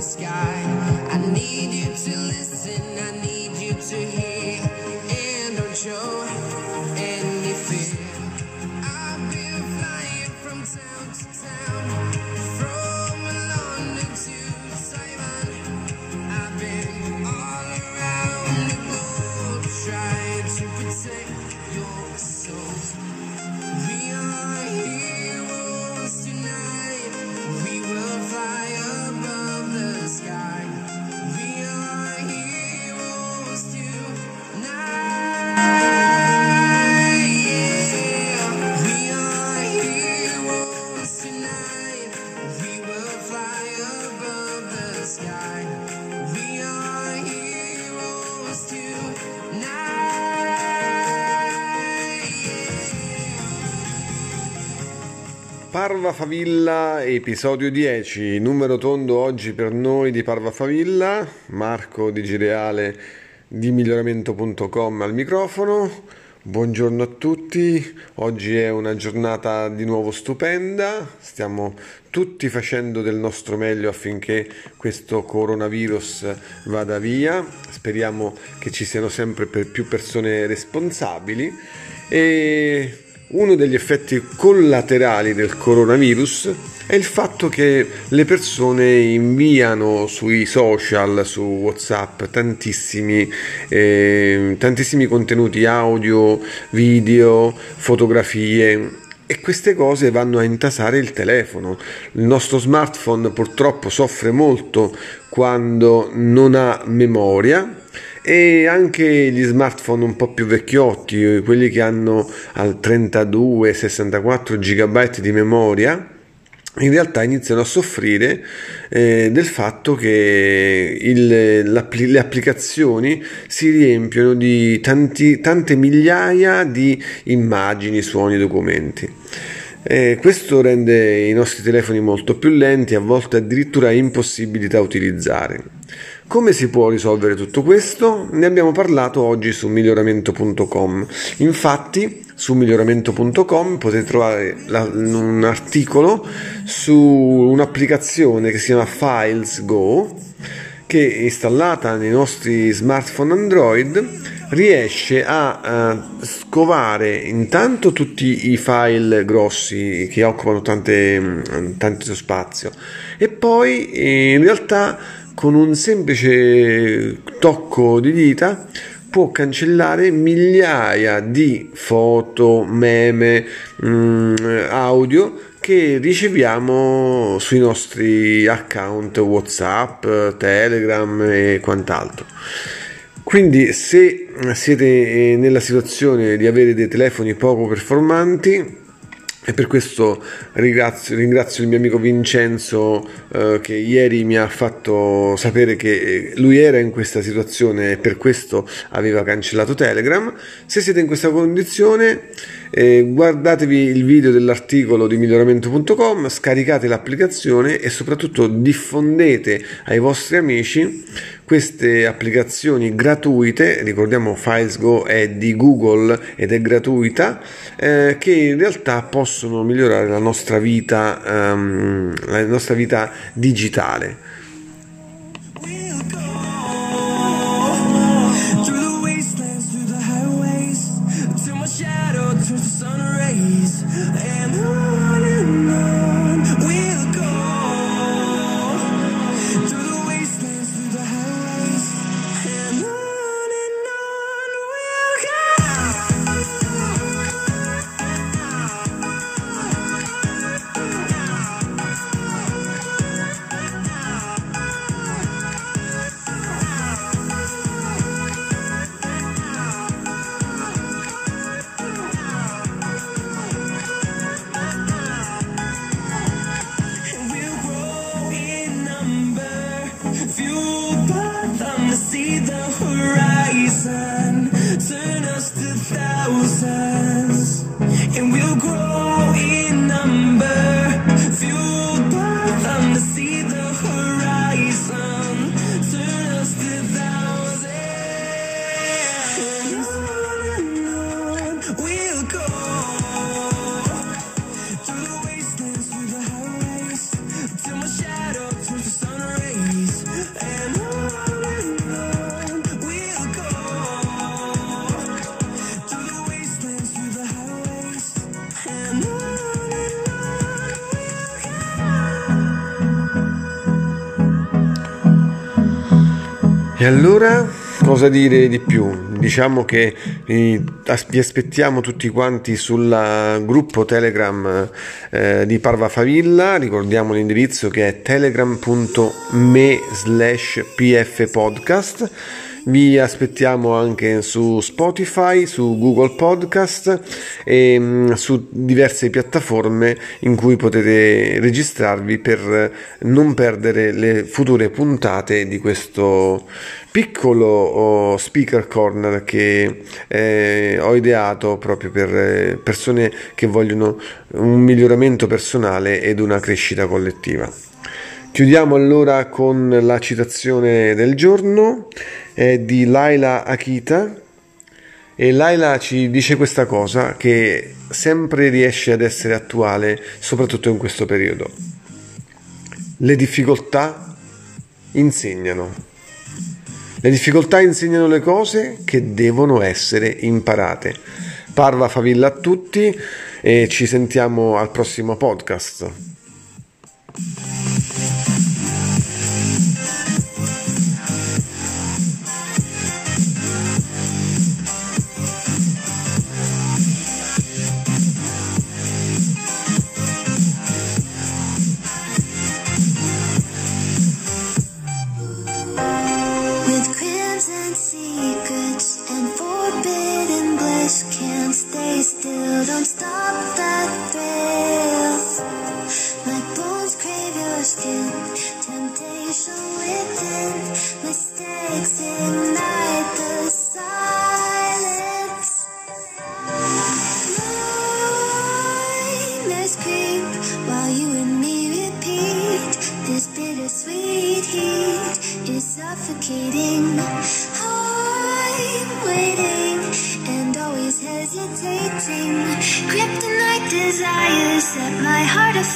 sky. I need you to listen, Parva Favilla, episodio 10, numero tondo oggi per noi di Parva Favilla, Marco di Gireale di miglioramento.com al microfono. Buongiorno a tutti, oggi è una giornata di nuovo stupenda, stiamo tutti facendo del nostro meglio affinché questo coronavirus vada via, speriamo che ci siano sempre più persone responsabili e uno degli effetti collaterali del coronavirus è il fatto che le persone inviano sui social, su WhatsApp, tantissimi, eh, tantissimi contenuti audio, video, fotografie e queste cose vanno a intasare il telefono. Il nostro smartphone purtroppo soffre molto quando non ha memoria e anche gli smartphone un po' più vecchiotti, quelli che hanno al 32-64 GB di memoria, in realtà iniziano a soffrire eh, del fatto che il, le applicazioni si riempiono di tanti, tante migliaia di immagini, suoni, documenti. Eh, questo rende i nostri telefoni molto più lenti, a volte addirittura impossibili da utilizzare. Come si può risolvere tutto questo? Ne abbiamo parlato oggi su miglioramento.com. Infatti, su miglioramento.com potete trovare la- un articolo su un'applicazione che si chiama Files Go che installata nei nostri smartphone Android riesce a eh, scovare intanto tutti i file grossi che occupano tante, tanto spazio e poi eh, in realtà con un semplice tocco di dita può cancellare migliaia di foto, meme, mm, audio che riceviamo sui nostri account WhatsApp, Telegram e quant'altro. Quindi se siete nella situazione di avere dei telefoni poco performanti, e per questo ringrazio, ringrazio il mio amico Vincenzo eh, che ieri mi ha fatto sapere che lui era in questa situazione e per questo aveva cancellato Telegram. Se siete in questa condizione, eh, guardatevi il video dell'articolo di miglioramento.com, scaricate l'applicazione e soprattutto diffondete ai vostri amici queste applicazioni gratuite, ricordiamo FilesGo è di Google ed è gratuita, eh, che in realtà possono migliorare la nostra vita, ehm, la nostra vita digitale. Horizon, turn us to thousands. And we'll grow in number, fueled by the horizon, E allora cosa dire di più? Diciamo che eh, vi aspettiamo tutti quanti sul gruppo Telegram eh, di Parva Favilla, ricordiamo l'indirizzo che è telegram.me slash pfpodcast vi aspettiamo anche su Spotify, su Google Podcast e mm, su diverse piattaforme in cui potete registrarvi per non perdere le future puntate di questo piccolo oh, speaker corner che eh, ho ideato proprio per eh, persone che vogliono un miglioramento personale ed una crescita collettiva. Chiudiamo allora con la citazione del giorno è di Laila Akita e Laila ci dice questa cosa che sempre riesce ad essere attuale soprattutto in questo periodo. Le difficoltà insegnano. Le difficoltà insegnano le cose che devono essere imparate. Parva favilla a tutti e ci sentiamo al prossimo podcast. Secrets and forbidden bliss, can't stay still, don't stop that thrill. My bones crave your skin, temptation within, mistakes ignite the silence. Set my heart afire.